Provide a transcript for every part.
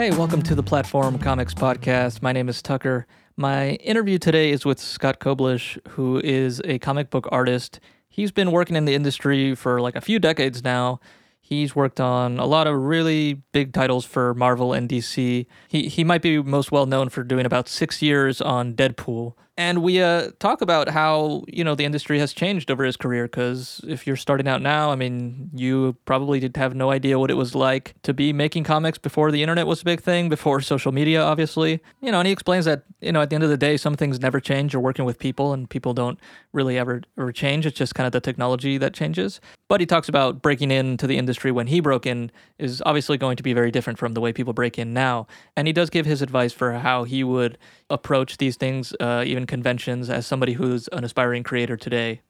Hey, welcome to the Platform Comics Podcast. My name is Tucker. My interview today is with Scott Koblish, who is a comic book artist. He's been working in the industry for like a few decades now. He's worked on a lot of really big titles for Marvel and DC. He he might be most well known for doing about six years on Deadpool. And we uh, talk about how you know the industry has changed over his career. Because if you're starting out now, I mean, you probably did have no idea what it was like to be making comics before the internet was a big thing, before social media, obviously. You know, and he explains that you know at the end of the day, some things never change. You're working with people, and people don't really ever ever change. It's just kind of the technology that changes. But he talks about breaking into the industry when he broke in is obviously going to be very different from the way people break in now. And he does give his advice for how he would approach these things, uh, even conventions, as somebody who's an aspiring creator today.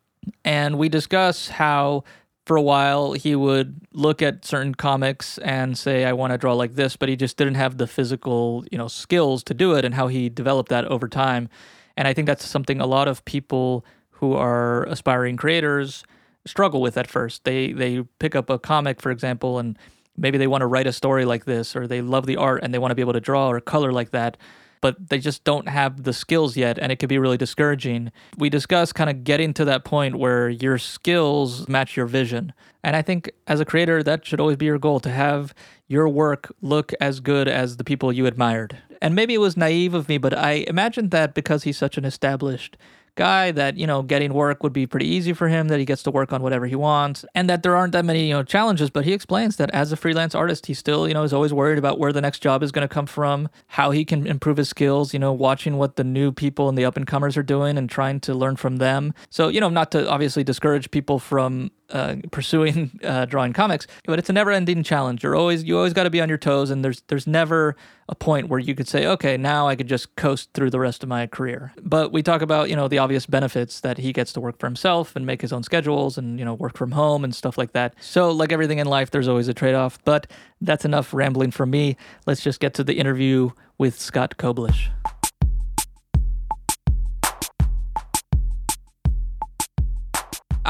And we discuss how for a while he would look at certain comics and say i want to draw like this but he just didn't have the physical you know skills to do it and how he developed that over time. And i think that's something a lot of people who are aspiring creators struggle with at first. They they pick up a comic for example and maybe they want to write a story like this or they love the art and they want to be able to draw or color like that but they just don't have the skills yet, and it could be really discouraging. We discuss kind of getting to that point where your skills match your vision. And I think as a creator, that should always be your goal to have your work look as good as the people you admired. And maybe it was naive of me, but I imagined that because he's such an established guy that you know getting work would be pretty easy for him that he gets to work on whatever he wants and that there aren't that many you know challenges but he explains that as a freelance artist he still you know is always worried about where the next job is going to come from how he can improve his skills you know watching what the new people and the up and comers are doing and trying to learn from them. So you know not to obviously discourage people from uh, pursuing uh, drawing comics, but it's a never-ending challenge. You're always you always got to be on your toes, and there's there's never a point where you could say, okay, now I could just coast through the rest of my career. But we talk about you know the obvious benefits that he gets to work for himself and make his own schedules, and you know work from home and stuff like that. So like everything in life, there's always a trade-off. But that's enough rambling from me. Let's just get to the interview with Scott Koblish.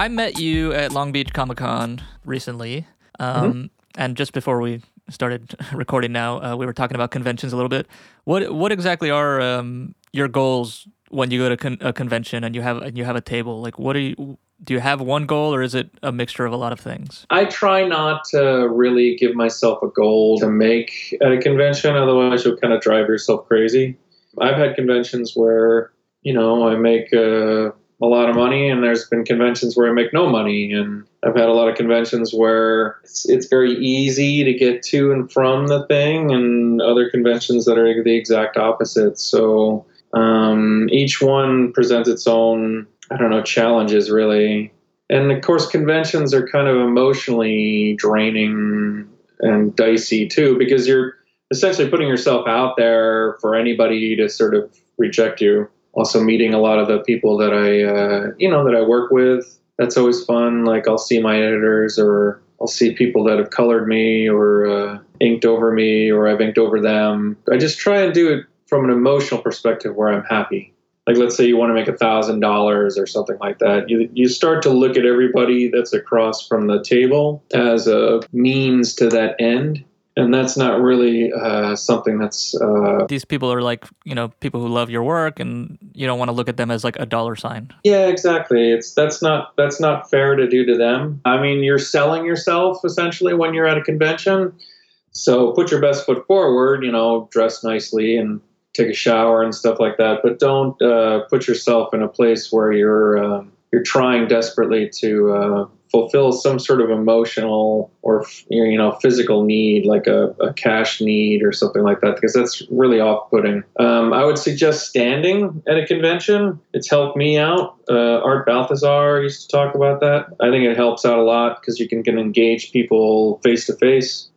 I met you at Long Beach Comic Con recently. Um, mm-hmm. And just before we started recording now, uh, we were talking about conventions a little bit. What what exactly are um, your goals when you go to con- a convention and you have and you have a table? Like, what do you do? You have one goal, or is it a mixture of a lot of things? I try not to really give myself a goal to make at a convention, otherwise you'll kind of drive yourself crazy. I've had conventions where you know I make. Uh, a lot of money, and there's been conventions where I make no money, and I've had a lot of conventions where it's, it's very easy to get to and from the thing, and other conventions that are the exact opposite. So um, each one presents its own, I don't know, challenges really. And of course, conventions are kind of emotionally draining and dicey too, because you're essentially putting yourself out there for anybody to sort of reject you also meeting a lot of the people that I, uh, you know, that I work with. That's always fun. Like I'll see my editors or I'll see people that have colored me or uh, inked over me or I've inked over them. I just try and do it from an emotional perspective where I'm happy. Like let's say you want to make a thousand dollars or something like that. You you start to look at everybody that's across from the table as a means to that end and that's not really uh, something that's uh, these people are like you know people who love your work and you don't want to look at them as like a dollar sign. Yeah exactly. It's that's not that's not fair to do to them. I mean you're selling yourself essentially when you're at a convention. So put your best foot forward you know dress nicely and take a shower and stuff like that but don't uh, put yourself in a place where you're um, you're trying desperately to uh, fulfill some sort of emotional or you know physical need like a, a cash need or something like that because that's really off-putting. Um, i would suggest standing at a convention. It's helped me out. Uh, Art Baltazar used to talk about that. I think it helps out a lot because you can, can engage people face to face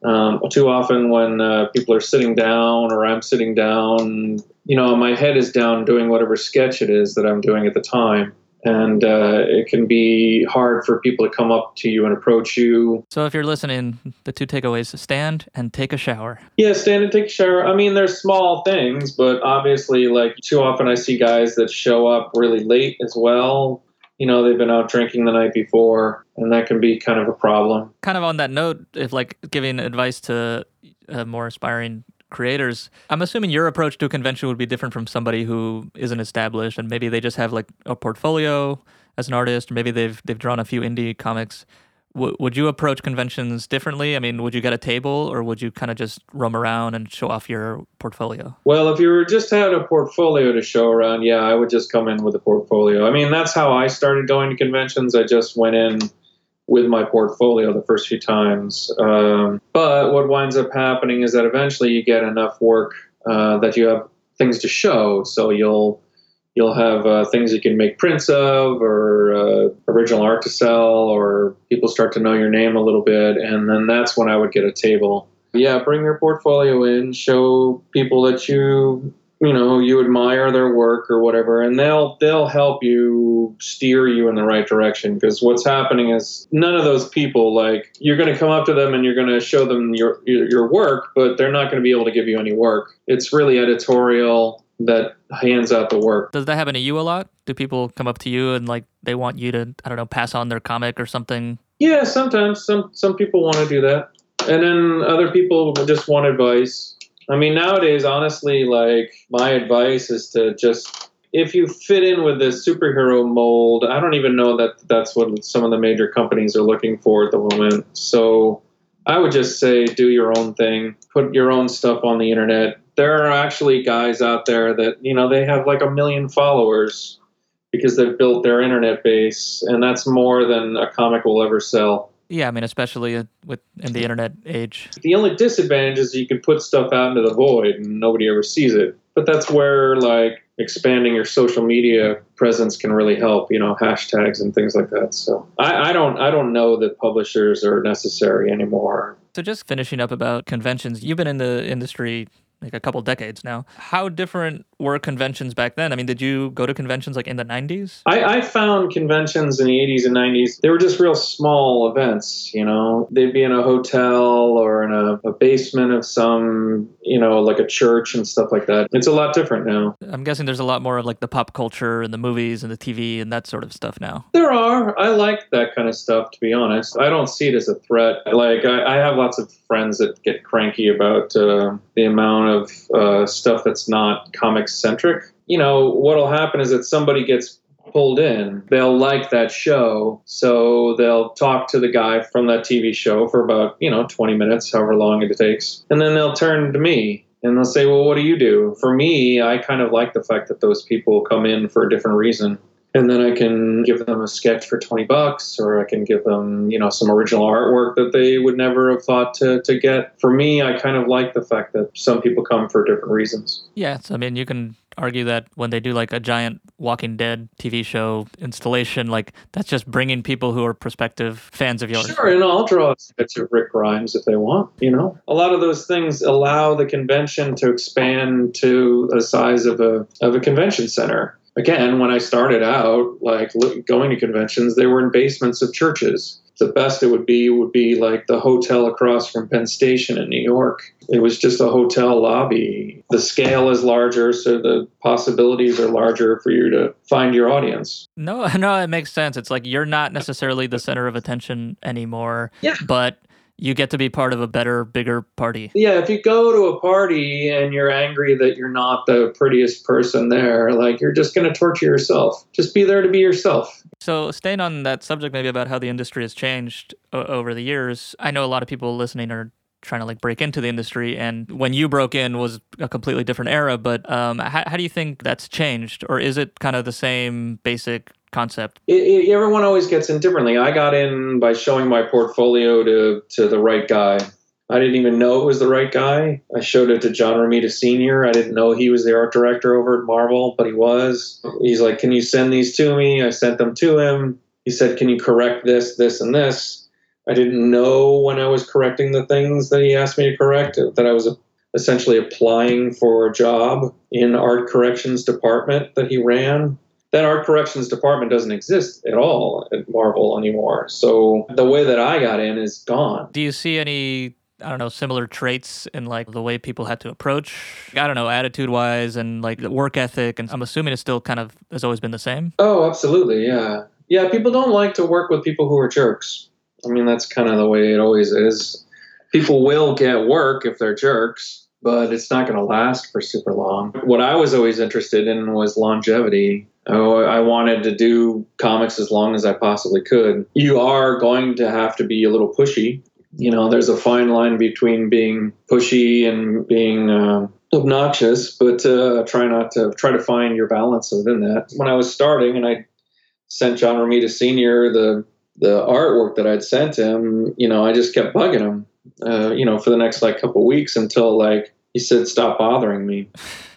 too often when uh, people are sitting down or i'm sitting down you know my head is down doing whatever sketch it is that i'm doing at the time and uh, it can be hard for people to come up to you and approach you. So, if you're listening, the two takeaways stand and take a shower. Yeah, stand and take a shower. I mean, there's small things, but obviously, like too often I see guys that show up really late as well. You know, they've been out drinking the night before, and that can be kind of a problem. Kind of on that note, if like giving advice to uh, more aspiring creators. I'm assuming your approach to a convention would be different from somebody who isn't established and maybe they just have like a portfolio as an artist, or maybe they've they've drawn a few indie comics. W- would you approach conventions differently? I mean, would you get a table or would you kind of just roam around and show off your portfolio? Well, if you were just had a portfolio to show around, yeah, I would just come in with a portfolio. I mean, that's how I started going to conventions. I just went in with my portfolio the first few times. Um, but what winds up happening is that eventually you get enough work uh, that you have things to show. So you'll you'll have uh, things you can make prints of or uh, original art to sell or people start to know your name a little bit and then that's when i would get a table yeah bring your portfolio in show people that you you know you admire their work or whatever and they'll they'll help you steer you in the right direction because what's happening is none of those people like you're going to come up to them and you're going to show them your your work but they're not going to be able to give you any work it's really editorial that hands out the work. Does that happen to you a lot? Do people come up to you and like they want you to I don't know pass on their comic or something? Yeah, sometimes some some people want to do that, and then other people just want advice. I mean, nowadays, honestly, like my advice is to just if you fit in with this superhero mold, I don't even know that that's what some of the major companies are looking for at the moment. So I would just say do your own thing, put your own stuff on the internet, there are actually guys out there that you know they have like a million followers because they've built their internet base and that's more than a comic will ever sell yeah i mean especially with in the internet age. The only disadvantage is you can put stuff out into the void and nobody ever sees it. But that's where like expanding your social media presence can really help you know hashtags and things like that. So I, I don't i don't know that publishers are necessary anymore. So just finishing up about conventions you've been in the industry like a couple decades now. How different were conventions back then? I mean, did you go to conventions like in the 90s? I, I found conventions in the 80s and 90s, they were just real small events, you know. They'd be in a hotel or in a, a basement of some, you know, like a church and stuff like that. It's a lot different now. I'm guessing there's a lot more of like the pop culture and the movies and the TV and that sort of stuff now. There are. I like that kind of stuff, to be honest. I don't see it as a threat. Like, I, I have lots of friends that get cranky about uh, the amount of uh, stuff that's not comics centric. You know, what'll happen is that somebody gets pulled in, they'll like that show, so they'll talk to the guy from that TV show for about, you know, 20 minutes, however long it takes. And then they'll turn to me and they'll say, Well, what do you do? For me, I kind of like the fact that those people come in for a different reason and then I can give them a sketch for 20 bucks or I can give them, you know, some original artwork that they would never have thought to, to get. For me, I kind of like the fact that some people come for different reasons. Yes, I mean, you can argue that when they do like a giant Walking Dead TV show installation, like that's just bringing people who are prospective fans of yours. Sure, and I'll draw a sketch of Rick Grimes if they want, you know. A lot of those things allow the convention to expand to the size of a of a convention center again, when I started out, like going to conventions, they were in basements of churches. The best it would be would be like the hotel across from Penn Station in New York. It was just a hotel lobby. The scale is larger, so the possibilities are larger for you to find your audience. No, no, it makes sense. It's like you're not necessarily the center of attention anymore. Yeah. But you get to be part of a better, bigger party. Yeah, if you go to a party and you're angry that you're not the prettiest person there, like you're just going to torture yourself. Just be there to be yourself. So, staying on that subject, maybe about how the industry has changed o- over the years, I know a lot of people listening are trying to like break into the industry and when you broke in was a completely different era but um, how, how do you think that's changed or is it kind of the same basic concept? It, it, everyone always gets in differently. I got in by showing my portfolio to to the right guy. I didn't even know it was the right guy. I showed it to John Romita Sr. I didn't know he was the art director over at Marvel, but he was. He's like, Can you send these to me? I sent them to him. He said, Can you correct this, this, and this? I didn't know when I was correcting the things that he asked me to correct that I was essentially applying for a job in art corrections department that he ran that art corrections department doesn't exist at all at Marvel anymore. So the way that I got in is gone. Do you see any I don't know, similar traits in like the way people had to approach, I don't know, attitude wise and like the work ethic. And I'm assuming it's still kind of has always been the same. Oh, absolutely. Yeah. Yeah. People don't like to work with people who are jerks. I mean, that's kind of the way it always is. People will get work if they're jerks but it's not going to last for super long. What I was always interested in was longevity. I wanted to do comics as long as I possibly could. You are going to have to be a little pushy. You know, there's a fine line between being pushy and being uh, obnoxious, but uh, try not to try to find your balance within that. When I was starting, and I sent John Romita Sr. the the artwork that I'd sent him, you know, I just kept bugging him, uh, you know, for the next like couple weeks until like he said, "Stop bothering me."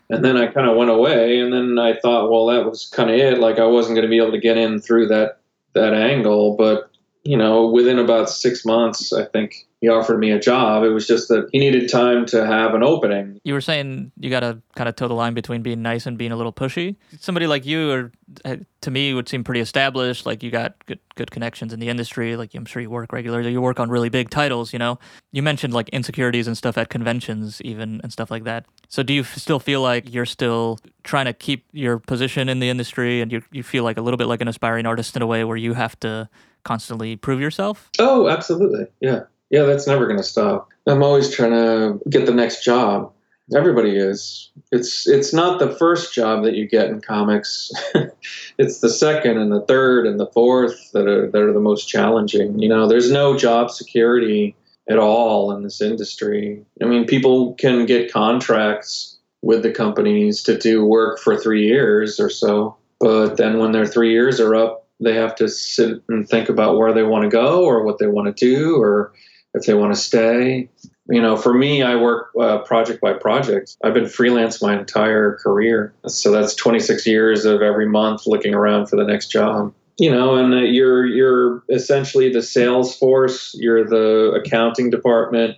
And then I kind of went away, and then I thought, well, that was kind of it. Like I wasn't going to be able to get in through that that angle, but you know, within about six months, I think he offered me a job. It was just that he needed time to have an opening. You were saying you got to kind of toe the line between being nice and being a little pushy. Somebody like you, or uh, to me, would seem pretty established. Like you got good good connections in the industry. Like I'm sure you work regularly. You work on really big titles. You know, you mentioned like insecurities and stuff at conventions, even and stuff like that. So do you f- still feel like you're still trying to keep your position in the industry, and you you feel like a little bit like an aspiring artist in a way where you have to constantly prove yourself? Oh, absolutely. Yeah yeah, that's never going to stop. I'm always trying to get the next job. Everybody is. It's it's not the first job that you get in comics. it's the second and the third and the fourth that are that are the most challenging. You know, there's no job security at all in this industry. I mean, people can get contracts with the companies to do work for 3 years or so, but then when their 3 years are up, they have to sit and think about where they want to go or what they want to do or if they want to stay. You know, for me, I work uh, project by project. I've been freelance my entire career. So that's 26 years of every month looking around for the next job. You know, and uh, you're you're essentially the sales force, you're the accounting department,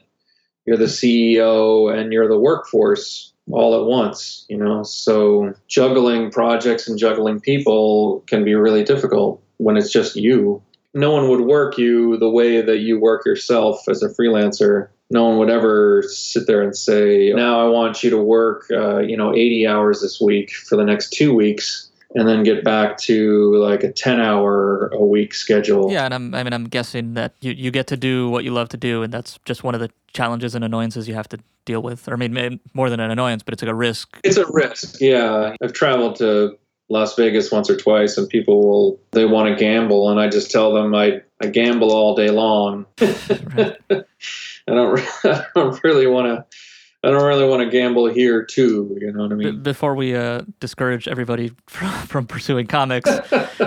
you're the CEO, and you're the workforce all at once, you know. So juggling projects and juggling people can be really difficult when it's just you no one would work you the way that you work yourself as a freelancer. No one would ever sit there and say, "Now I want you to work, uh, you know, 80 hours this week for the next two weeks." and then get back to like a 10 hour a week schedule. Yeah, and I'm, I mean, I'm guessing that you, you get to do what you love to do, and that's just one of the challenges and annoyances you have to deal with. Or I mean, more than an annoyance, but it's like a risk. It's a risk, yeah. I've traveled to Las Vegas once or twice, and people will they want to gamble, and I just tell them I I gamble all day long. I don't I don't really want to I don't really want to gamble here too. You know what I mean? before we uh, discourage everybody from, from pursuing comics,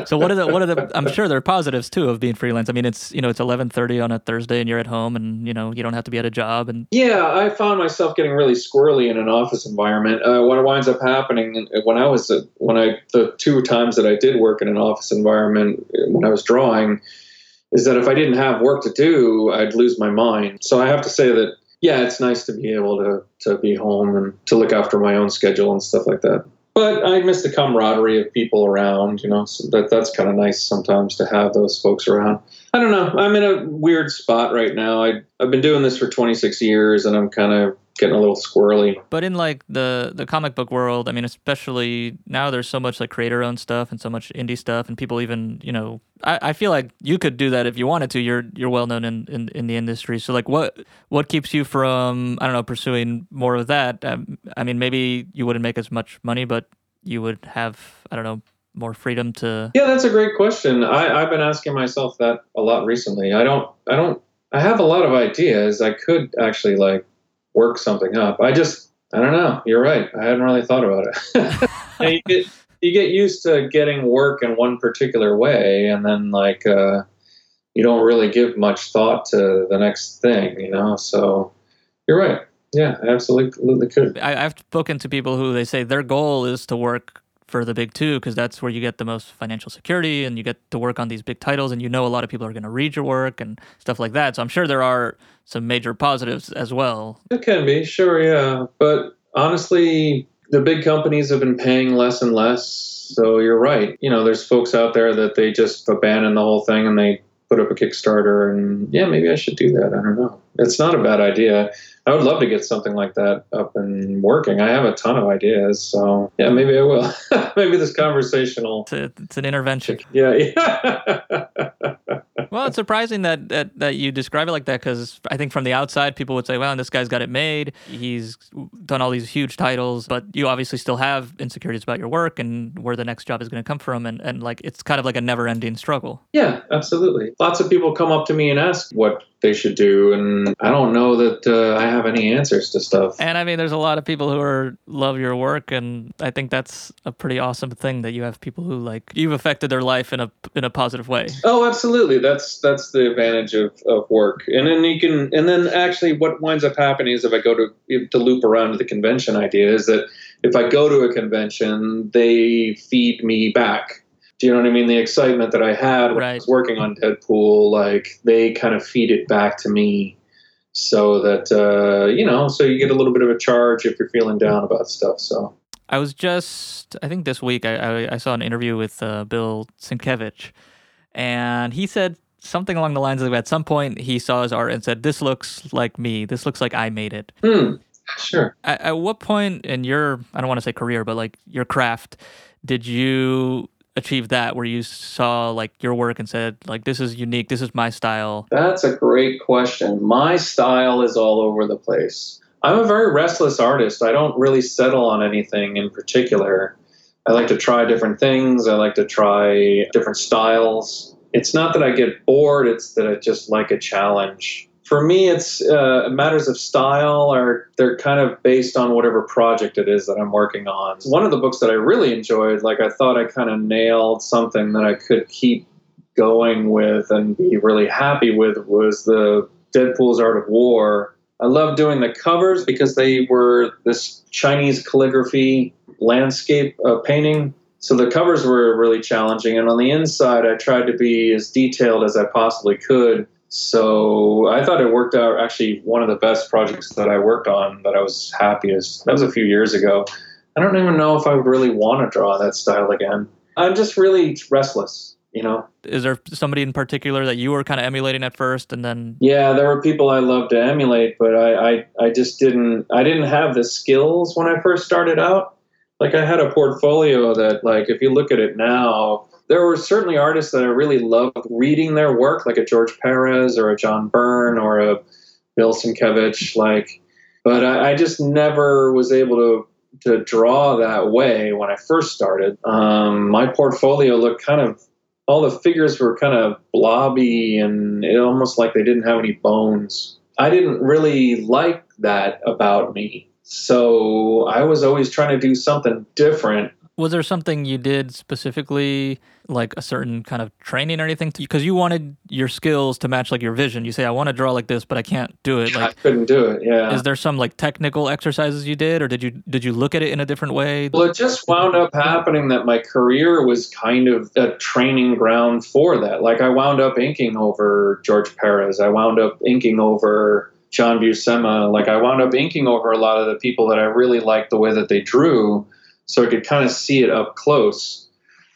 so what are the what are the? I'm sure there are positives too of being freelance. I mean, it's you know it's 11:30 on a Thursday and you're at home and you know you don't have to be at a job and. Yeah, I found myself getting really squirrely in an office environment. Uh, what winds up happening when I was uh, when I the two times that I did work in an office environment uh, when I was drawing is that if I didn't have work to do, I'd lose my mind. So I have to say that yeah, it's nice to be able to to be home and to look after my own schedule and stuff like that. But I miss the camaraderie of people around, you know. So that that's kind of nice sometimes to have those folks around. I don't know. I'm in a weird spot right now. I I've been doing this for 26 years, and I'm kind of getting a little squirrely. But in like the the comic book world, I mean, especially now, there's so much like creator owned stuff and so much indie stuff, and people even you know, I, I feel like you could do that if you wanted to. You're you're well known in, in, in the industry, so like what what keeps you from I don't know pursuing more of that? Um, I mean, maybe you wouldn't make as much money, but you would have I don't know more freedom to yeah that's a great question I, i've been asking myself that a lot recently i don't i don't i have a lot of ideas i could actually like work something up. I just, I don't know. You're right. I hadn't really thought about it. you, get, you get used to getting work in one particular way, and then like uh, you don't really give much thought to the next thing, you know. So you're right. Yeah, absolutely could. I, I've spoken to people who they say their goal is to work for the big two because that's where you get the most financial security and you get to work on these big titles and you know a lot of people are going to read your work and stuff like that. So I'm sure there are some major positives as well. It can be, sure, yeah. But honestly, the big companies have been paying less and less. So you're right. You know, there's folks out there that they just abandon the whole thing and they put up a Kickstarter and yeah, maybe I should do that. I don't know. It's not a bad idea. I would love to get something like that up and working. I have a ton of ideas, so yeah, maybe I will. maybe this conversation will. It's, a, it's an intervention. Yeah. yeah. well, it's surprising that, that that you describe it like that because I think from the outside, people would say, "Well, this guy's got it made. He's done all these huge titles," but you obviously still have insecurities about your work and where the next job is going to come from, and and like it's kind of like a never-ending struggle. Yeah, absolutely. Lots of people come up to me and ask what they should do, and I don't know that uh, I have any answers to stuff. And I mean, there's a lot of people who are love your work, and I think that's a pretty awesome thing that you have people who like you've affected their life in a in a positive way. Oh, absolutely. That's that's the advantage of, of work. And then you can and then actually what winds up happening is if I go to to loop around to the convention idea is that if I go to a convention, they feed me back. Do you know what I mean? The excitement that I had when Right. I was working on Deadpool, like they kind of feed it back to me so that uh, you know, so you get a little bit of a charge if you're feeling down about stuff. So I was just, I think this week, I, I, I saw an interview with uh, Bill Sienkiewicz, and he said something along the lines of at some point he saw his art and said, This looks like me. This looks like I made it. hmm, sure. At, at what point in your, I don't want to say career, but like your craft, did you achieve that where you saw like your work and said, like, this is unique, this is my style? That's a great question. My style is all over the place. I'm a very restless artist. I don't really settle on anything in particular. I like to try different things. I like to try different styles. It's not that I get bored, it's that I just like a challenge. For me, it's uh, matters of style are they're kind of based on whatever project it is that I'm working on. One of the books that I really enjoyed, like I thought I kind of nailed something that I could keep going with and be really happy with was the Deadpool's Art of War. I love doing the covers because they were this Chinese calligraphy landscape uh, painting. So the covers were really challenging. And on the inside, I tried to be as detailed as I possibly could. So I thought it worked out actually one of the best projects that I worked on that I was happiest. That was a few years ago. I don't even know if I would really want to draw that style again. I'm just really restless, you know? Is there somebody in particular that you were kind of emulating at first and then Yeah, there were people I loved to emulate, but I, I, I just didn't I didn't have the skills when I first started out. Like I had a portfolio that like if you look at it now, there were certainly artists that I really loved reading their work, like a George Perez or a John Byrne or a Bill Sienkiewicz, like but I, I just never was able to to draw that way when I first started. Um, my portfolio looked kind of all the figures were kind of blobby and it almost like they didn't have any bones. I didn't really like that about me. So I was always trying to do something different. Was there something you did specifically like a certain kind of training or anything because you wanted your skills to match like your vision you say i want to draw like this but i can't do it I like couldn't do it. Yeah. is there some like technical exercises you did or did you did you look at it in a different way Well, it just wound up happening that my career was kind of a training ground for that. Like I wound up inking over George Perez. I wound up inking over John Buscema. Like I wound up inking over a lot of the people that I really liked the way that they drew, so I could kind of see it up close.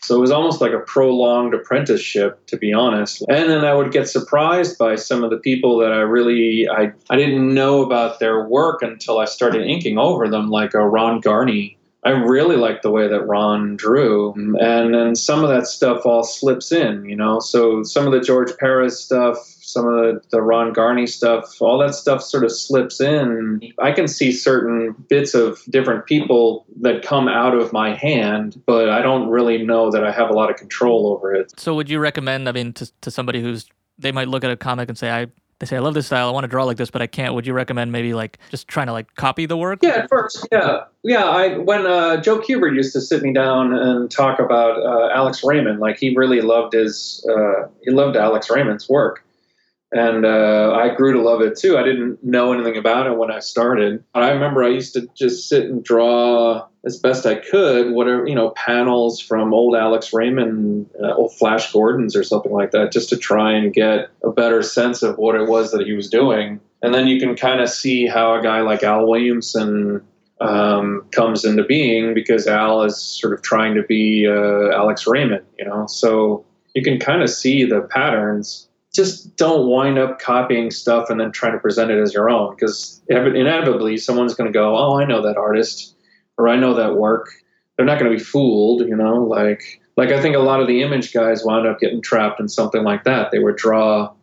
So it was almost like a prolonged apprenticeship, to be honest. And then I would get surprised by some of the people that I really I, I didn't know about their work until I started inking over them, like a Ron Garney. I really like the way that Ron drew, and then some of that stuff all slips in, you know. So some of the George Perez stuff, some of the, the Ron Garney stuff, all that stuff sort of slips in. I can see certain bits of different people that come out of my hand, but I don't really know that I have a lot of control over it. so would you recommend i mean to, to somebody who's they might look at a comic and say i they say i love this style. I want to draw like this but i can't. Would you recommend maybe like just trying to like copy the work? Yeah, at first, yeah, yeah. I when uh, Joe Kubert used to sit me down and talk about uh, Alex Raymond, like he really loved his, uh, he loved Alex Raymond's work, and uh, I grew to love it too. I didn't know anything about it when I started, I remember I used to just sit and draw as best I could, whatever you know, panels from old Alex Raymond, uh, old Flash Gordons or something like that, just to try and get a better sense of what it was that he was doing. And then you can kind of see how a guy like Al Williamson um, comes into being because Al is sort of trying to be uh, Alex Raymond, you know. So you can kind of see the patterns. Just don't wind up copying stuff and then trying to present it as your own because inevitably someone's going to go, "Oh, I know that artist," or "I know that work." They're not going to be fooled, you know. Like like I think a lot of the image guys wound up getting trapped in something like that. They would draw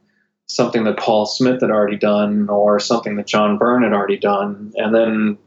something that Paul Smith had already done or something that John Byrne had already done, and then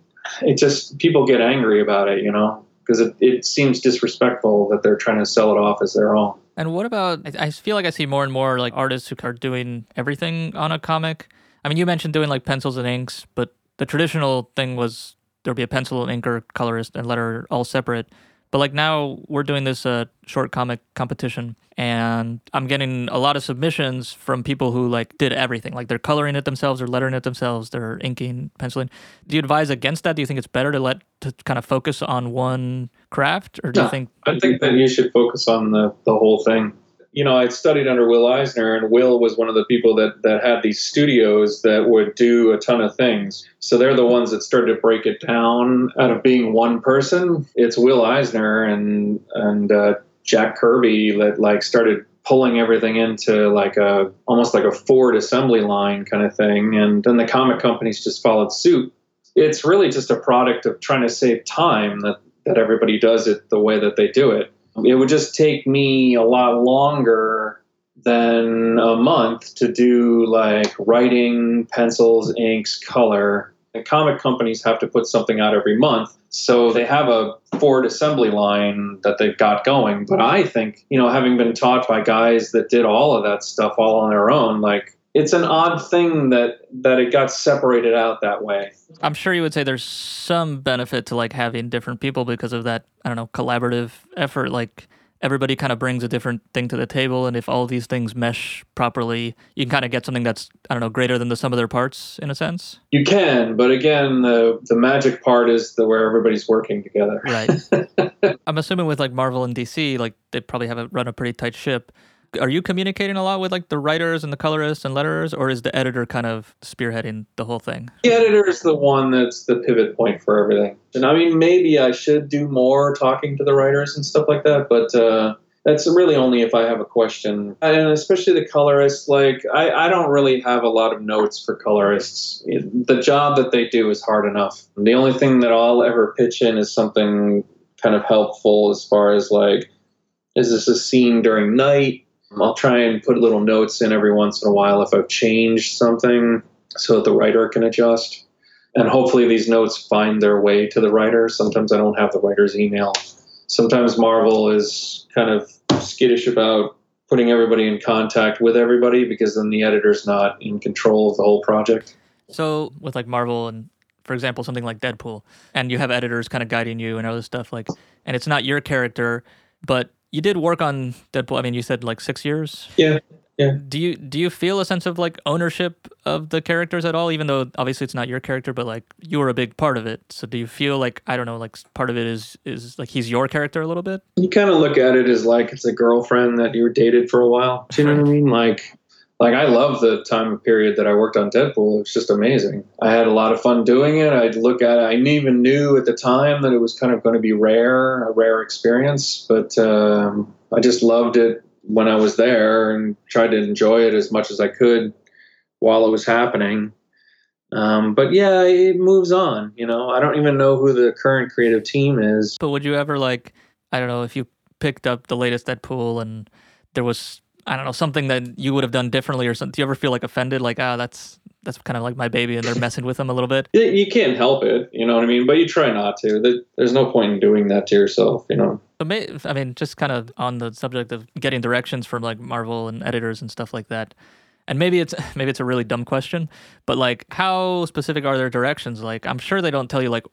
it just people get angry about it, you know, because it, it seems disrespectful that they're trying to sell it off as their own. And what about? I feel like I see more and more like artists who are doing everything on a comic. I mean, you mentioned doing like pencils and inks, but the traditional thing was there'd be a pencil, an inker, colorist, and letter all separate. But like now we're doing this uh, short comic competition, and I'm getting a lot of submissions from people who like did everything. Like they're coloring it themselves, or lettering it themselves, they're inking, penciling. Do you advise against that? Do you think it's better to let to kind of focus on one craft, or do you think? I think that you should focus on the the whole thing you know, I studied under Will Eisner, and Will was one of the people that that had these studios that would do a ton of things. So they're the ones that started to break it down out of being one person. It's Will Eisner and and uh, Jack Kirby that like started pulling everything into like a almost like a Ford assembly line kind of thing, and then the comic companies just followed suit. It's really just a product of trying to save time that that everybody does it the way that they do it it would just take me a lot longer than a month to do like writing, pencils, inks, color. The comic companies have to put something out every month. So they have a Ford assembly line that they've got going. But I think, you know, having been taught by guys that did all of that stuff all on their own, like it's an odd thing that that it got separated out that way. I'm sure you would say there's some benefit to like having different people because of that, I don't know, collaborative effort like everybody kind of brings a different thing to the table and if all these things mesh properly, you can kind of get something that's I don't know, greater than the sum of their parts in a sense. You can, but again, the the magic part is the where everybody's working together. Right. I'm assuming with like Marvel and DC, like they probably have a, run a pretty tight ship are you communicating a lot with like the writers and the colorists and letterers, or is the editor kind of spearheading the whole thing? The editor is the one that's the pivot point for everything. And I mean, maybe I should do more talking to the writers and stuff like that, but uh, that's really only if I have a question. And especially the colorists, like I, I don't really have a lot of notes for colorists. The job that they do is hard enough. The only thing that I'll ever pitch in is something kind of helpful as far as like, is this a scene during night? Um, I'll try and put little notes in every once in a while if I've changed something so that the writer can adjust. And hopefully these notes find their way to the writer. Sometimes I don't have the writer's email. Sometimes Marvel is kind of skittish about putting everybody in contact with everybody because then the editor's not in control of the whole project. So with like Marvel and for example something like Deadpool and you have editors kind of guiding you and other stuff like and it's not your character but you did work on Deadpool. I mean, you said like six years. Yeah. Yeah. Do you do you feel a sense of like ownership of the characters at all? Even though obviously it's not your character, but like you were a big part of it. So do you feel like I don't know, like part of it is is like he's your character a little bit? You kind of look at it as like it's a girlfriend that you were dated for a while. Do you know what I mean? Like like I love the time period that I worked on Deadpool. It's just amazing. I had a lot of fun doing it. I'd look at it. I even knew at the time that it was kind of going to be rare, a rare experience, but um, I just loved it when I was there and tried to enjoy it as much as I could while it was happening. Um, but yeah, it moves on. You know, I don't even know who the current creative team is. But would you ever like, I don't know, if you picked up the latest Deadpool and there was I don't know something that you would have done differently or something. Do you ever feel like offended? Like, ah, that's that's kind of like my baby, and they're messing with them a little bit. You can't help it, you know what I mean. But you try not to. There's no point in doing that to yourself, you know. But I mean, just kind of on the subject of getting directions from like Marvel and editors and stuff like that. And maybe it's maybe it's a really dumb question, but like, how specific are their directions? Like, I'm sure they don't tell you like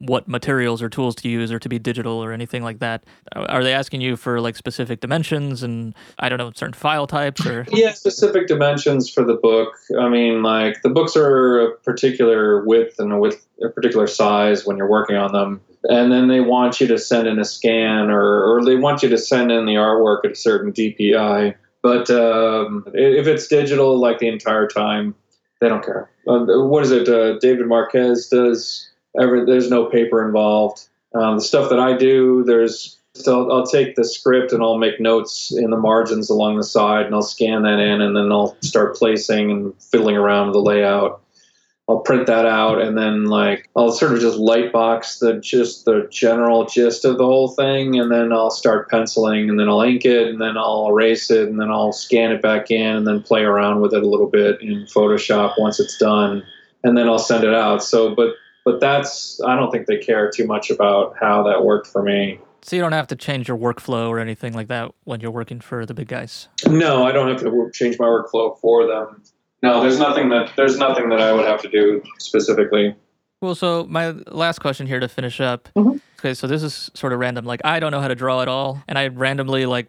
what materials or tools to use or to be digital or anything like that. Are they asking you for like specific dimensions and i don't know certain file types or? Yeah specific dimensions for the book. I mean like the books are a particular width and a width a particular size when you're working on them. And then they want you to send in a scan or, or they want you to send in the artwork at a certain dpi but um, if it's digital like the entire time they don't care. Uh, what is it uh, david marquez does ever there's no paper involved. Um, the stuff that I do, there's so I'll take the script and I'll make notes in the margins along the side and I'll scan that in and then I'll start placing and fiddling around with the layout. I'll print that out and then like I'll sort of just light box the just the general gist of the whole thing and then I'll start penciling and then I'll ink it and then I'll erase it and then I'll scan it back in and then play around with it a little bit in Photoshop once it's done and then I'll send it out. So but but that's I don't think they care too much about how that worked for me. So you don't have to change your workflow or anything like that when you're working for the big guys. No, I don't have to work, change my workflow for them. No, there's nothing that there's nothing that I would have to do specifically. Well, so my last question here to finish up. Mm-hmm. Okay, so this is sort of random. Like I don't know how to draw at all, and I randomly like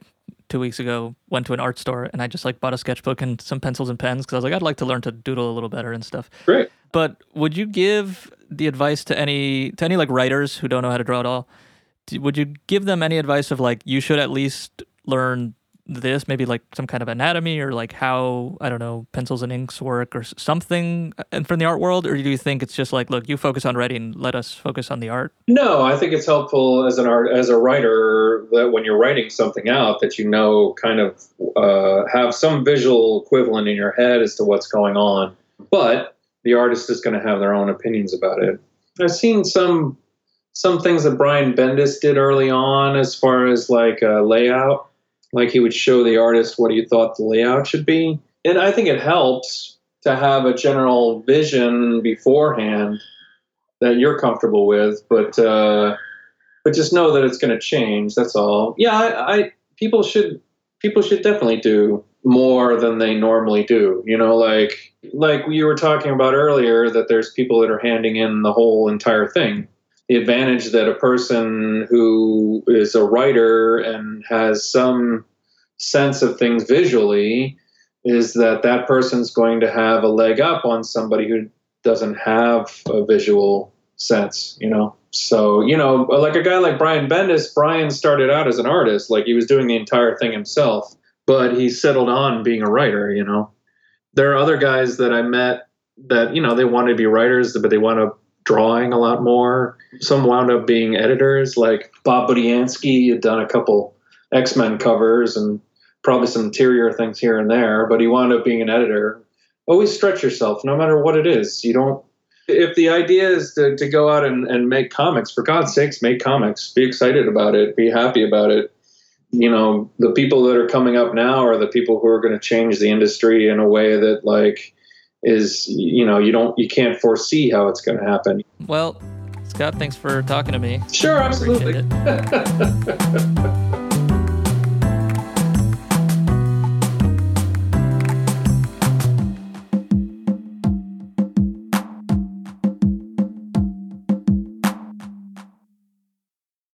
two weeks ago went to an art store and I just like bought a sketchbook and some pencils and pens because I was like I'd like to learn to doodle a little better and stuff. Great. But would you give the advice to any to any like writers who don't know how to draw at all? Would you give them any advice of like you should at least learn this, maybe like some kind of anatomy or like how I don't know pencils and inks work or something, uh, and from the art world, or do you think it's just like look, you focus on writing, let us focus on the art? No, I think it's helpful as an art as a writer that when you're writing something out that you know kind of uh, have some visual equivalent in your head as to what's going on. But the artist is going to have their own opinions about it. I've seen some some things that Brian Bendis did early on as far as like uh, layout. Like he would show the artist what he thought the layout should be. And I think it helps to have a general vision beforehand that you're comfortable with, but uh, but just know that it's going to change. That's all. Yeah, I, I people should people should definitely do more than they normally do. You know, like like you were talking about earlier, that there's people that are handing in the whole entire thing. The advantage that a person who is a writer and has some sense of things visually is that that person's going to have a leg up on somebody who doesn't have a visual sense, you know. So, you know, like a guy like Brian Bendis, Brian started out as an artist, like he was doing the entire thing himself, but he settled on being a writer, you know. There are other guys that I met that, you know, they wanted to be writers, but they wound up drawing a lot more. Some wound up being editors, like Bob Budiansky had done a couple X Men covers and probably some interior things here and there, but he wound up being an editor. Always stretch yourself, no matter what it is. You don't if the idea is to, to go out and, and make comics, for God's sakes, make comics. Be excited about it. Be happy about it. You know, the people that are coming up now are the people who are going to change the industry in a way that like is you know you don't you can't foresee how it's going to happen. Well, Scott, thanks for talking to me. Sure, absolutely.